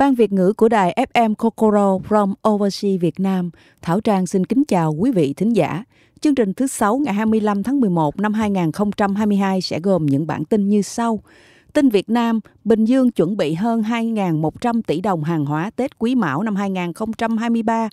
Ban Việt ngữ của đài FM Kokoro from Overseas Việt Nam, Thảo Trang xin kính chào quý vị thính giả. Chương trình thứ 6 ngày 25 tháng 11 năm 2022 sẽ gồm những bản tin như sau. Tin Việt Nam, Bình Dương chuẩn bị hơn 2.100 tỷ đồng hàng hóa Tết Quý Mão năm 2023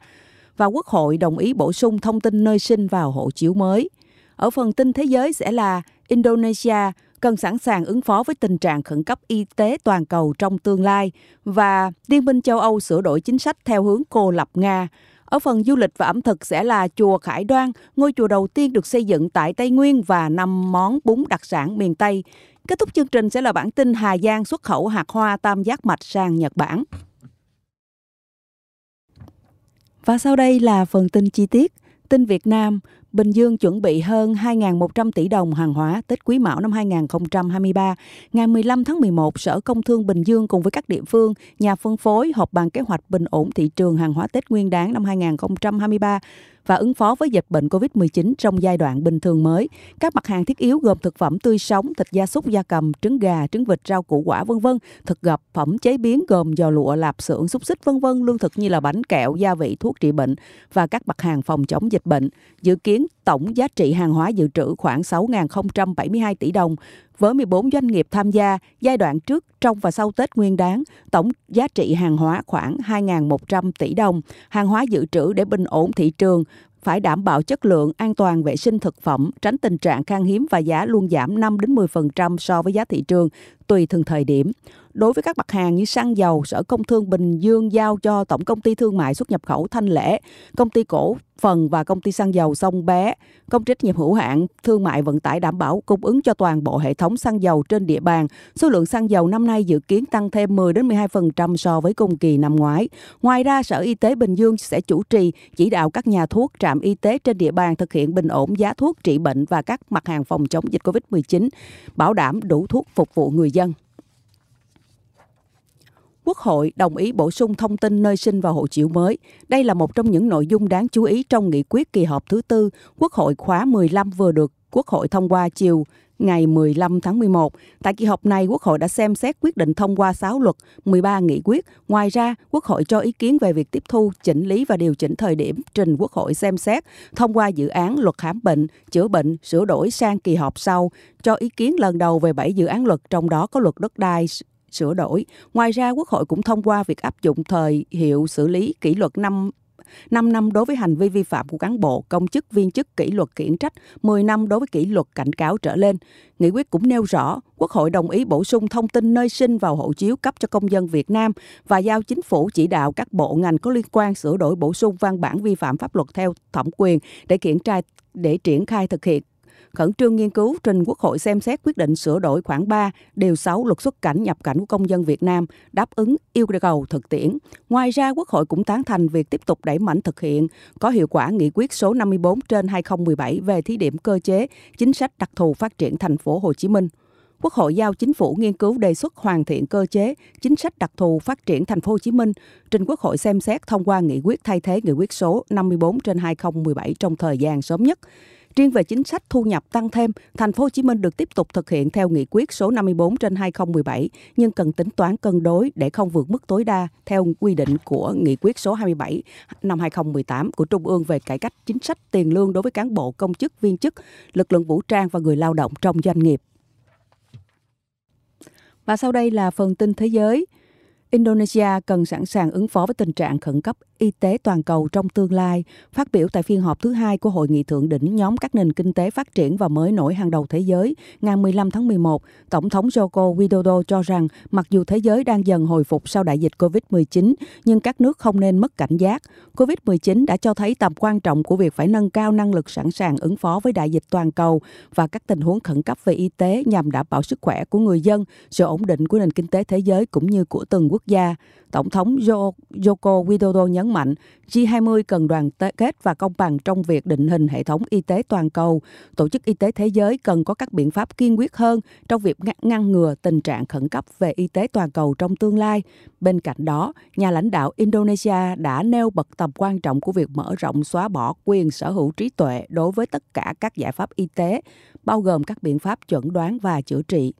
và Quốc hội đồng ý bổ sung thông tin nơi sinh vào hộ chiếu mới. Ở phần tin thế giới sẽ là Indonesia cần sẵn sàng ứng phó với tình trạng khẩn cấp y tế toàn cầu trong tương lai và Liên minh châu Âu sửa đổi chính sách theo hướng cô lập Nga. Ở phần du lịch và ẩm thực sẽ là chùa Khải Đoan, ngôi chùa đầu tiên được xây dựng tại Tây Nguyên và năm món bún đặc sản miền Tây. Kết thúc chương trình sẽ là bản tin Hà Giang xuất khẩu hạt hoa tam giác mạch sang Nhật Bản. Và sau đây là phần tin chi tiết. Tin Việt Nam, Bình Dương chuẩn bị hơn 2.100 tỷ đồng hàng hóa Tết Quý Mão năm 2023. Ngày 15 tháng 11, Sở Công Thương Bình Dương cùng với các địa phương, nhà phân phối họp bàn kế hoạch bình ổn thị trường hàng hóa Tết Nguyên đáng năm 2023 và ứng phó với dịch bệnh COVID-19 trong giai đoạn bình thường mới. Các mặt hàng thiết yếu gồm thực phẩm tươi sống, thịt gia súc gia cầm, trứng gà, trứng vịt, rau củ quả vân vân, thực gập, phẩm chế biến gồm giò lụa, lạp xưởng, xúc xích vân vân, lương thực như là bánh kẹo, gia vị, thuốc trị bệnh và các mặt hàng phòng chống dịch bệnh. Dự kiến tổng giá trị hàng hóa dự trữ khoảng 6.072 tỷ đồng với 14 doanh nghiệp tham gia giai đoạn trước, trong và sau Tết Nguyên Đán tổng giá trị hàng hóa khoảng 2.100 tỷ đồng. Hàng hóa dự trữ để bình ổn thị trường phải đảm bảo chất lượng, an toàn vệ sinh thực phẩm, tránh tình trạng khan hiếm và giá luôn giảm 5 đến 10% so với giá thị trường tùy từng thời điểm. Đối với các mặt hàng như xăng dầu, Sở Công Thương Bình Dương giao cho Tổng công ty Thương mại xuất nhập khẩu Thanh Lễ, Công ty cổ phần và Công ty xăng dầu Sông Bé, công trách nhiệm hữu hạn thương mại vận tải đảm bảo cung ứng cho toàn bộ hệ thống xăng dầu trên địa bàn. Số lượng xăng dầu năm nay dự kiến tăng thêm 10 đến 12% so với cùng kỳ năm ngoái. Ngoài ra, Sở Y tế Bình Dương sẽ chủ trì chỉ đạo các nhà thuốc, trạm y tế trên địa bàn thực hiện bình ổn giá thuốc trị bệnh và các mặt hàng phòng chống dịch COVID-19, bảo đảm đủ thuốc phục vụ người dân. Quốc hội đồng ý bổ sung thông tin nơi sinh vào hộ chiếu mới. Đây là một trong những nội dung đáng chú ý trong nghị quyết kỳ họp thứ tư Quốc hội khóa 15 vừa được Quốc hội thông qua chiều ngày 15 tháng 11. Tại kỳ họp này, Quốc hội đã xem xét quyết định thông qua 6 luật, 13 nghị quyết. Ngoài ra, Quốc hội cho ý kiến về việc tiếp thu, chỉnh lý và điều chỉnh thời điểm trình Quốc hội xem xét thông qua dự án luật khám bệnh, chữa bệnh, sửa đổi sang kỳ họp sau, cho ý kiến lần đầu về 7 dự án luật, trong đó có luật đất đai, sửa đổi. Ngoài ra, Quốc hội cũng thông qua việc áp dụng thời hiệu xử lý kỷ luật năm 5 năm đối với hành vi vi phạm của cán bộ, công chức, viên chức kỷ luật khiển trách, 10 năm đối với kỷ luật cảnh cáo trở lên. Nghị quyết cũng nêu rõ, Quốc hội đồng ý bổ sung thông tin nơi sinh vào hộ chiếu cấp cho công dân Việt Nam và giao chính phủ chỉ đạo các bộ ngành có liên quan sửa đổi bổ sung văn bản vi phạm pháp luật theo thẩm quyền để kiểm tra để triển khai thực hiện khẩn trương nghiên cứu trình Quốc hội xem xét quyết định sửa đổi khoảng 3 điều 6 luật xuất cảnh nhập cảnh của công dân Việt Nam đáp ứng yêu cầu thực tiễn. Ngoài ra, Quốc hội cũng tán thành việc tiếp tục đẩy mạnh thực hiện có hiệu quả nghị quyết số 54 trên 2017 về thí điểm cơ chế chính sách đặc thù phát triển thành phố Hồ Chí Minh. Quốc hội giao chính phủ nghiên cứu đề xuất hoàn thiện cơ chế chính sách đặc thù phát triển thành phố Hồ Chí Minh, trình Quốc hội xem xét thông qua nghị quyết thay thế nghị quyết số 54 trên 2017 trong thời gian sớm nhất. Riêng về chính sách thu nhập tăng thêm, thành phố Hồ Chí Minh được tiếp tục thực hiện theo nghị quyết số 54 trên 2017 nhưng cần tính toán cân đối để không vượt mức tối đa theo quy định của nghị quyết số 27 năm 2018 của Trung ương về cải cách chính sách tiền lương đối với cán bộ công chức viên chức, lực lượng vũ trang và người lao động trong doanh nghiệp. Và sau đây là phần tin thế giới. Indonesia cần sẵn sàng ứng phó với tình trạng khẩn cấp y tế toàn cầu trong tương lai. Phát biểu tại phiên họp thứ hai của Hội nghị thượng đỉnh nhóm các nền kinh tế phát triển và mới nổi hàng đầu thế giới ngày 15 tháng 11, Tổng thống Joko Widodo cho rằng mặc dù thế giới đang dần hồi phục sau đại dịch COVID-19, nhưng các nước không nên mất cảnh giác. COVID-19 đã cho thấy tầm quan trọng của việc phải nâng cao năng lực sẵn sàng ứng phó với đại dịch toàn cầu và các tình huống khẩn cấp về y tế nhằm đảm bảo sức khỏe của người dân, sự ổn định của nền kinh tế thế giới cũng như của từng quốc gia. Tổng thống Joko Widodo nhấn mạnh G20 cần đoàn kết và công bằng trong việc định hình hệ thống y tế toàn cầu. Tổ chức Y tế Thế giới cần có các biện pháp kiên quyết hơn trong việc ngăn ngừa tình trạng khẩn cấp về y tế toàn cầu trong tương lai. Bên cạnh đó, nhà lãnh đạo Indonesia đã nêu bật tầm quan trọng của việc mở rộng xóa bỏ quyền sở hữu trí tuệ đối với tất cả các giải pháp y tế, bao gồm các biện pháp chuẩn đoán và chữa trị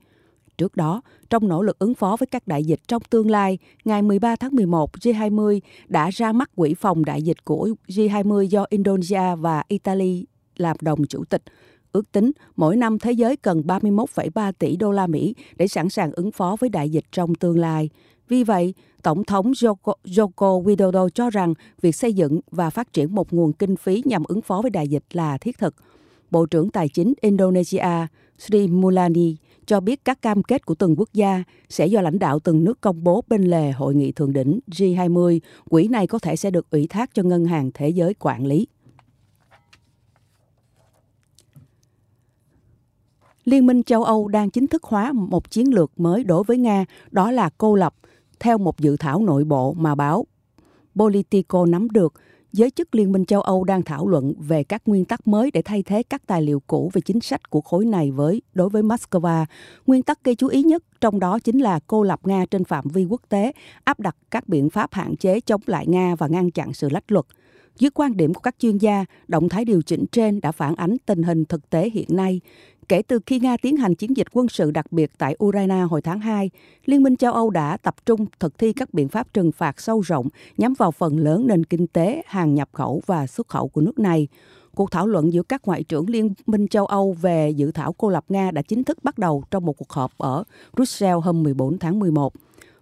trước đó. Trong nỗ lực ứng phó với các đại dịch trong tương lai, ngày 13 tháng 11, G20 đã ra mắt quỹ phòng đại dịch của G20 do Indonesia và Italy làm đồng chủ tịch. Ước tính mỗi năm thế giới cần 31,3 tỷ đô la Mỹ để sẵn sàng ứng phó với đại dịch trong tương lai. Vì vậy, Tổng thống Joko, Joko Widodo cho rằng việc xây dựng và phát triển một nguồn kinh phí nhằm ứng phó với đại dịch là thiết thực. Bộ trưởng Tài chính Indonesia Sri Mulyani cho biết các cam kết của từng quốc gia sẽ do lãnh đạo từng nước công bố bên lề hội nghị thượng đỉnh G20. Quỹ này có thể sẽ được ủy thác cho Ngân hàng Thế giới quản lý. Liên minh châu Âu đang chính thức hóa một chiến lược mới đối với Nga, đó là cô lập, theo một dự thảo nội bộ mà báo Politico nắm được – giới chức Liên minh châu Âu đang thảo luận về các nguyên tắc mới để thay thế các tài liệu cũ về chính sách của khối này với đối với Moscow. Nguyên tắc gây chú ý nhất trong đó chính là cô lập Nga trên phạm vi quốc tế, áp đặt các biện pháp hạn chế chống lại Nga và ngăn chặn sự lách luật. Dưới quan điểm của các chuyên gia, động thái điều chỉnh trên đã phản ánh tình hình thực tế hiện nay. Kể từ khi Nga tiến hành chiến dịch quân sự đặc biệt tại Ukraine hồi tháng 2, Liên minh châu Âu đã tập trung thực thi các biện pháp trừng phạt sâu rộng nhắm vào phần lớn nền kinh tế, hàng nhập khẩu và xuất khẩu của nước này. Cuộc thảo luận giữa các ngoại trưởng Liên minh châu Âu về dự thảo cô lập Nga đã chính thức bắt đầu trong một cuộc họp ở Brussels hôm 14 tháng 11.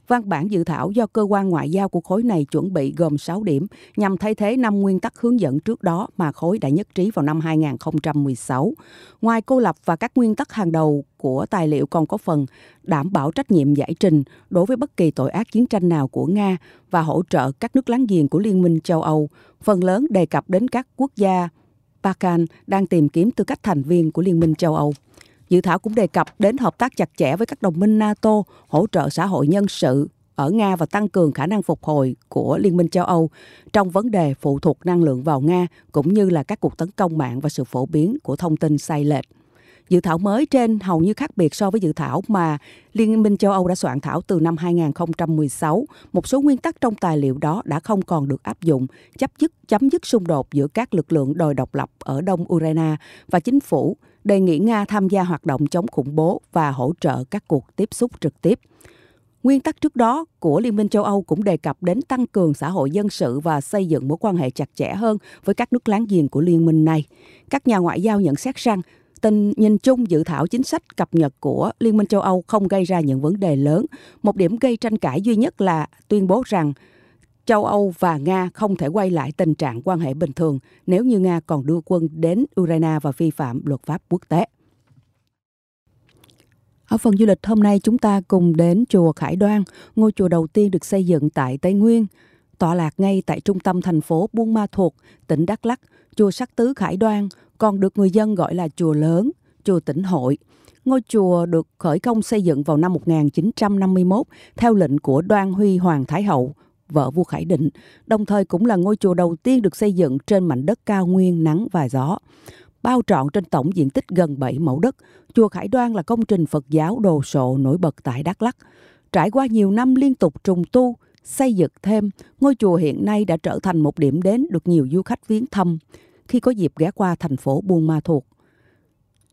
Văn bản dự thảo do cơ quan ngoại giao của khối này chuẩn bị gồm 6 điểm nhằm thay thế năm nguyên tắc hướng dẫn trước đó mà khối đã nhất trí vào năm 2016. Ngoài cô lập và các nguyên tắc hàng đầu của tài liệu còn có phần đảm bảo trách nhiệm giải trình đối với bất kỳ tội ác chiến tranh nào của Nga và hỗ trợ các nước láng giềng của Liên minh châu Âu, phần lớn đề cập đến các quốc gia Balkan đang tìm kiếm tư cách thành viên của Liên minh châu Âu. Dự thảo cũng đề cập đến hợp tác chặt chẽ với các đồng minh NATO, hỗ trợ xã hội nhân sự ở Nga và tăng cường khả năng phục hồi của Liên minh châu Âu trong vấn đề phụ thuộc năng lượng vào Nga cũng như là các cuộc tấn công mạng và sự phổ biến của thông tin sai lệch. Dự thảo mới trên hầu như khác biệt so với dự thảo mà Liên minh châu Âu đã soạn thảo từ năm 2016. Một số nguyên tắc trong tài liệu đó đã không còn được áp dụng, chấp dứt chấm dứt xung đột giữa các lực lượng đòi độc lập ở Đông Ukraine và chính phủ đề nghị Nga tham gia hoạt động chống khủng bố và hỗ trợ các cuộc tiếp xúc trực tiếp. Nguyên tắc trước đó của Liên minh châu Âu cũng đề cập đến tăng cường xã hội dân sự và xây dựng mối quan hệ chặt chẽ hơn với các nước láng giềng của liên minh này. Các nhà ngoại giao nhận xét rằng tình nhìn chung dự thảo chính sách cập nhật của Liên minh châu Âu không gây ra những vấn đề lớn. Một điểm gây tranh cãi duy nhất là tuyên bố rằng châu Âu và Nga không thể quay lại tình trạng quan hệ bình thường nếu như Nga còn đưa quân đến Ukraine và vi phạm luật pháp quốc tế. Ở phần du lịch hôm nay chúng ta cùng đến chùa Khải Đoan, ngôi chùa đầu tiên được xây dựng tại Tây Nguyên. Tọa lạc ngay tại trung tâm thành phố Buôn Ma Thuột, tỉnh Đắk Lắk, chùa Sắc Tứ Khải Đoan còn được người dân gọi là chùa lớn, chùa tỉnh hội. Ngôi chùa được khởi công xây dựng vào năm 1951 theo lệnh của Đoan Huy Hoàng Thái Hậu, vợ vua Khải Định, đồng thời cũng là ngôi chùa đầu tiên được xây dựng trên mảnh đất cao nguyên nắng và gió. Bao trọn trên tổng diện tích gần 7 mẫu đất, chùa Khải Đoan là công trình Phật giáo đồ sộ nổi bật tại Đắk Lắk. Trải qua nhiều năm liên tục trùng tu, xây dựng thêm, ngôi chùa hiện nay đã trở thành một điểm đến được nhiều du khách viếng thăm khi có dịp ghé qua thành phố Buôn Ma Thuột.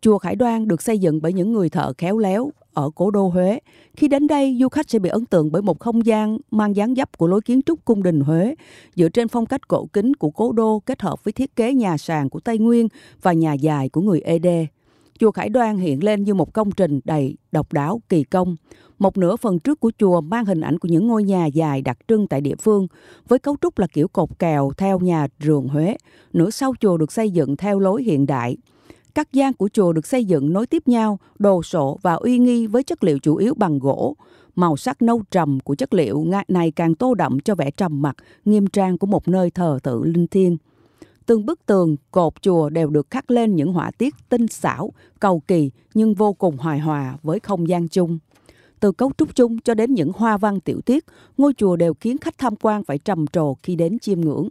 Chùa Khải Đoan được xây dựng bởi những người thợ khéo léo ở cố đô Huế. Khi đến đây, du khách sẽ bị ấn tượng bởi một không gian mang dáng dấp của lối kiến trúc cung đình Huế, dựa trên phong cách cổ kính của cố đô kết hợp với thiết kế nhà sàn của Tây Nguyên và nhà dài của người Ede. Chùa Khải Đoan hiện lên như một công trình đầy độc đáo, kỳ công. Một nửa phần trước của chùa mang hình ảnh của những ngôi nhà dài đặc trưng tại địa phương, với cấu trúc là kiểu cột kèo theo nhà rường Huế. Nửa sau chùa được xây dựng theo lối hiện đại – các gian của chùa được xây dựng nối tiếp nhau, đồ sộ và uy nghi với chất liệu chủ yếu bằng gỗ. Màu sắc nâu trầm của chất liệu này càng tô đậm cho vẻ trầm mặc, nghiêm trang của một nơi thờ tự linh thiêng. Từng bức tường, cột chùa đều được khắc lên những họa tiết tinh xảo, cầu kỳ nhưng vô cùng hài hòa với không gian chung. Từ cấu trúc chung cho đến những hoa văn tiểu tiết, ngôi chùa đều khiến khách tham quan phải trầm trồ khi đến chiêm ngưỡng.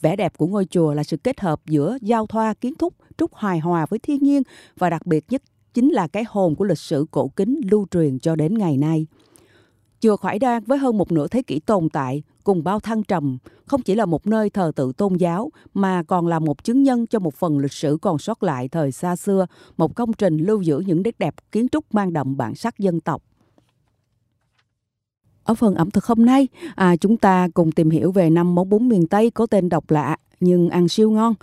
Vẻ đẹp của ngôi chùa là sự kết hợp giữa giao thoa kiến trúc, trúc hài hòa với thiên nhiên và đặc biệt nhất chính là cái hồn của lịch sử cổ kính lưu truyền cho đến ngày nay. Chùa Khoải Đan với hơn một nửa thế kỷ tồn tại cùng bao thăng trầm không chỉ là một nơi thờ tự tôn giáo mà còn là một chứng nhân cho một phần lịch sử còn sót lại thời xa xưa, một công trình lưu giữ những nét đẹp kiến trúc mang đậm bản sắc dân tộc. Ở phần ẩm thực hôm nay, à, chúng ta cùng tìm hiểu về năm món bún miền Tây có tên độc lạ nhưng ăn siêu ngon.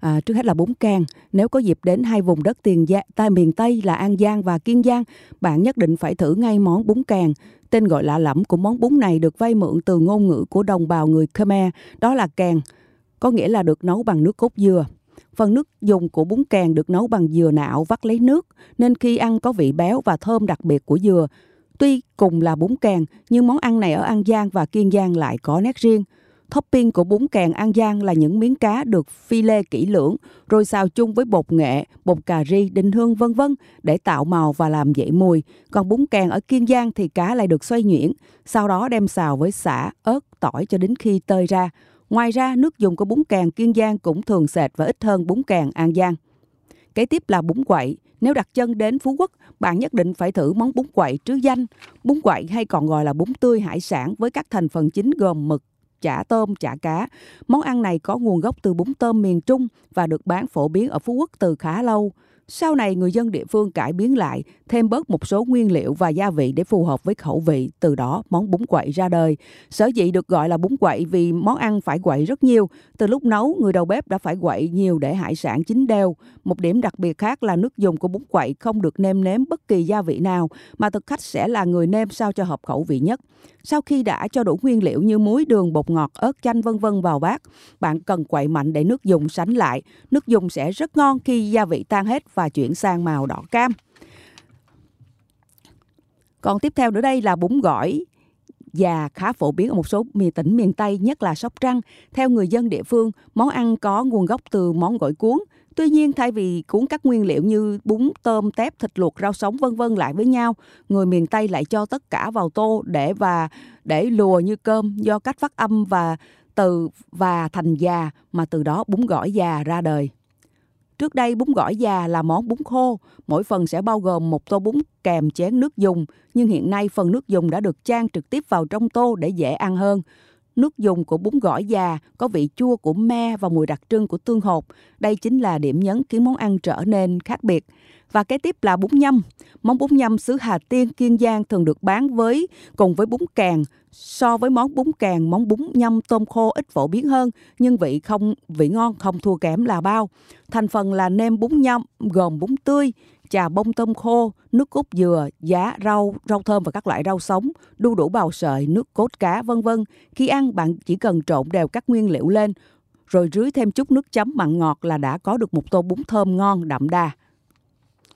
À, trước hết là bún càng. Nếu có dịp đến hai vùng đất tiền gia, tại miền Tây là An Giang và Kiên Giang, bạn nhất định phải thử ngay món bún càng. Tên gọi lạ lẫm của món bún này được vay mượn từ ngôn ngữ của đồng bào người Khmer, đó là càng, có nghĩa là được nấu bằng nước cốt dừa. Phần nước dùng của bún càng được nấu bằng dừa nạo vắt lấy nước, nên khi ăn có vị béo và thơm đặc biệt của dừa. Tuy cùng là bún càng, nhưng món ăn này ở An Giang và Kiên Giang lại có nét riêng. Topping của bún càng An Giang là những miếng cá được phi lê kỹ lưỡng, rồi xào chung với bột nghệ, bột cà ri, đinh hương vân vân để tạo màu và làm dậy mùi. Còn bún càng ở Kiên Giang thì cá lại được xoay nhuyễn, sau đó đem xào với xả, ớt, tỏi cho đến khi tơi ra. Ngoài ra, nước dùng của bún càng Kiên Giang cũng thường sệt và ít hơn bún càng An Giang. Kế tiếp là bún quậy. Nếu đặt chân đến Phú Quốc, bạn nhất định phải thử món bún quậy trứ danh. Bún quậy hay còn gọi là bún tươi hải sản với các thành phần chính gồm mực, chả tôm, chả cá. Món ăn này có nguồn gốc từ bún tôm miền Trung và được bán phổ biến ở Phú Quốc từ khá lâu. Sau này người dân địa phương cải biến lại, thêm bớt một số nguyên liệu và gia vị để phù hợp với khẩu vị, từ đó món bún quậy ra đời. Sở dĩ được gọi là bún quậy vì món ăn phải quậy rất nhiều. Từ lúc nấu, người đầu bếp đã phải quậy nhiều để hải sản chín đều. Một điểm đặc biệt khác là nước dùng của bún quậy không được nêm nếm bất kỳ gia vị nào, mà thực khách sẽ là người nêm sao cho hợp khẩu vị nhất. Sau khi đã cho đủ nguyên liệu như muối, đường, bột ngọt, ớt chanh vân vân vào bát, bạn cần quậy mạnh để nước dùng sánh lại. Nước dùng sẽ rất ngon khi gia vị tan hết và chuyển sang màu đỏ cam. Còn tiếp theo nữa đây là bún gỏi và khá phổ biến ở một số miền tỉnh miền Tây, nhất là Sóc Trăng. Theo người dân địa phương, món ăn có nguồn gốc từ món gỏi cuốn. Tuy nhiên, thay vì cuốn các nguyên liệu như bún, tôm, tép, thịt luộc, rau sống vân vân lại với nhau, người miền Tây lại cho tất cả vào tô để và để lùa như cơm do cách phát âm và từ và thành già mà từ đó bún gỏi già ra đời. Trước đây bún gỏi già là món bún khô, mỗi phần sẽ bao gồm một tô bún kèm chén nước dùng, nhưng hiện nay phần nước dùng đã được chan trực tiếp vào trong tô để dễ ăn hơn. Nước dùng của bún gỏi già có vị chua của me và mùi đặc trưng của tương hột. Đây chính là điểm nhấn khiến món ăn trở nên khác biệt. Và kế tiếp là bún nhâm. Món bún nhâm xứ Hà Tiên, Kiên Giang thường được bán với cùng với bún càng. So với món bún càng, món bún nhâm tôm khô ít phổ biến hơn, nhưng vị không vị ngon không thua kém là bao. Thành phần là nêm bún nhâm gồm bún tươi, trà bông tôm khô, nước cốt dừa, giá, rau, rau thơm và các loại rau sống, đu đủ bào sợi, nước cốt cá, vân vân. Khi ăn, bạn chỉ cần trộn đều các nguyên liệu lên, rồi rưới thêm chút nước chấm mặn ngọt là đã có được một tô bún thơm ngon, đậm đà.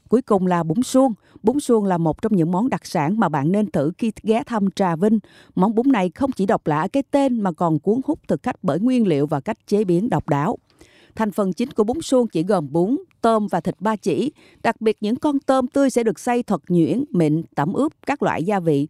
Cuối cùng là bún suông. Bún suông là một trong những món đặc sản mà bạn nên thử khi ghé thăm Trà Vinh. Món bún này không chỉ độc lạ cái tên mà còn cuốn hút thực khách bởi nguyên liệu và cách chế biến độc đáo. Thành phần chính của bún suông chỉ gồm bún, tôm và thịt ba chỉ. Đặc biệt những con tôm tươi sẽ được xay thật nhuyễn, mịn, tẩm ướp các loại gia vị,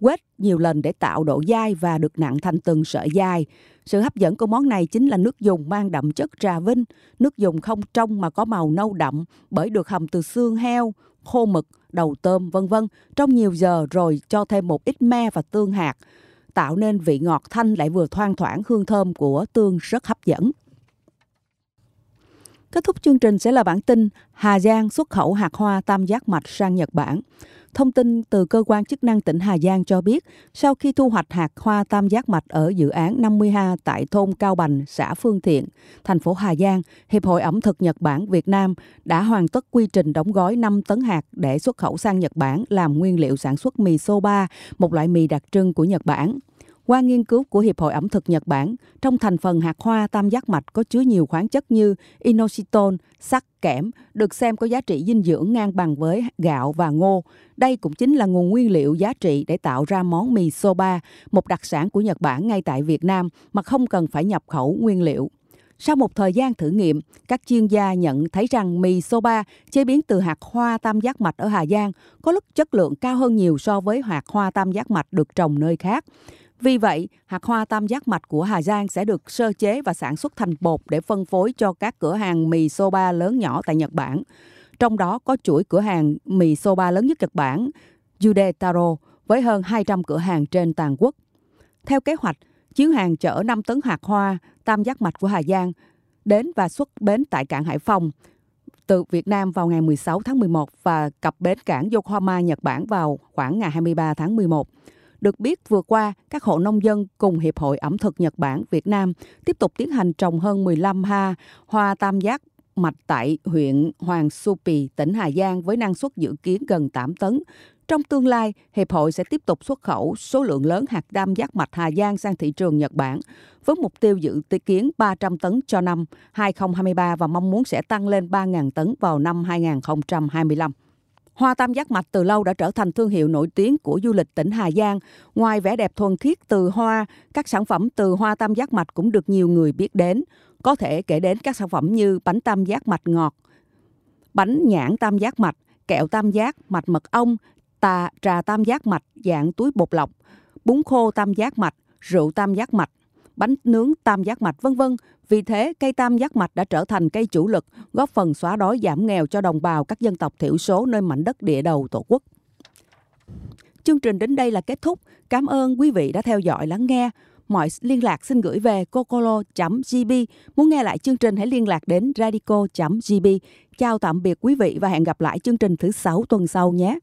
quết nhiều lần để tạo độ dai và được nặng thành từng sợi dai. Sự hấp dẫn của món này chính là nước dùng mang đậm chất trà vinh. Nước dùng không trong mà có màu nâu đậm bởi được hầm từ xương heo, khô mực, đầu tôm vân vân trong nhiều giờ rồi cho thêm một ít me và tương hạt tạo nên vị ngọt thanh lại vừa thoang thoảng hương thơm của tương rất hấp dẫn. Kết thúc chương trình sẽ là bản tin Hà Giang xuất khẩu hạt hoa tam giác mạch sang Nhật Bản. Thông tin từ cơ quan chức năng tỉnh Hà Giang cho biết, sau khi thu hoạch hạt hoa tam giác mạch ở dự án 50Ha tại thôn Cao Bành, xã Phương Thiện, thành phố Hà Giang, Hiệp hội ẩm thực Nhật Bản Việt Nam đã hoàn tất quy trình đóng gói 5 tấn hạt để xuất khẩu sang Nhật Bản làm nguyên liệu sản xuất mì soba, một loại mì đặc trưng của Nhật Bản. Qua nghiên cứu của Hiệp hội ẩm thực Nhật Bản, trong thành phần hạt hoa tam giác mạch có chứa nhiều khoáng chất như inositol, sắt, kẽm, được xem có giá trị dinh dưỡng ngang bằng với gạo và ngô. Đây cũng chính là nguồn nguyên liệu giá trị để tạo ra món mì soba, một đặc sản của Nhật Bản ngay tại Việt Nam mà không cần phải nhập khẩu nguyên liệu. Sau một thời gian thử nghiệm, các chuyên gia nhận thấy rằng mì soba chế biến từ hạt hoa tam giác mạch ở Hà Giang có lúc chất lượng cao hơn nhiều so với hạt hoa tam giác mạch được trồng nơi khác. Vì vậy, hạt hoa tam giác mạch của Hà Giang sẽ được sơ chế và sản xuất thành bột để phân phối cho các cửa hàng mì soba lớn nhỏ tại Nhật Bản. Trong đó có chuỗi cửa hàng mì soba lớn nhất Nhật Bản, Yudetaro với hơn 200 cửa hàng trên toàn quốc. Theo kế hoạch, chuyến hàng chở 5 tấn hạt hoa tam giác mạch của Hà Giang đến và xuất bến tại cảng Hải Phòng từ Việt Nam vào ngày 16 tháng 11 và cập bến cảng Yokohama, Nhật Bản vào khoảng ngày 23 tháng 11. Được biết vừa qua, các hộ nông dân cùng Hiệp hội ẩm thực Nhật Bản Việt Nam tiếp tục tiến hành trồng hơn 15 ha hoa tam giác mạch tại huyện Hoàng Su Pì, tỉnh Hà Giang với năng suất dự kiến gần 8 tấn. Trong tương lai, Hiệp hội sẽ tiếp tục xuất khẩu số lượng lớn hạt tam giác mạch Hà Giang sang thị trường Nhật Bản với mục tiêu dự kiến 300 tấn cho năm 2023 và mong muốn sẽ tăng lên 3.000 tấn vào năm 2025. Hoa tam giác mạch từ lâu đã trở thành thương hiệu nổi tiếng của du lịch tỉnh Hà Giang. Ngoài vẻ đẹp thuần khiết từ hoa, các sản phẩm từ hoa tam giác mạch cũng được nhiều người biết đến. Có thể kể đến các sản phẩm như bánh tam giác mạch ngọt, bánh nhãn tam giác mạch, kẹo tam giác, mạch mật ong, tà, trà tam giác mạch dạng túi bột lọc, bún khô tam giác mạch, rượu tam giác mạch, bánh nướng tam giác mạch vân vân. Vì thế, cây tam giác mạch đã trở thành cây chủ lực, góp phần xóa đói giảm nghèo cho đồng bào các dân tộc thiểu số nơi mảnh đất địa đầu Tổ quốc. Chương trình đến đây là kết thúc. Cảm ơn quý vị đã theo dõi lắng nghe. Mọi liên lạc xin gửi về cocolo.gb. Muốn nghe lại chương trình hãy liên lạc đến radico.gb. Chào tạm biệt quý vị và hẹn gặp lại chương trình thứ sáu tuần sau nhé.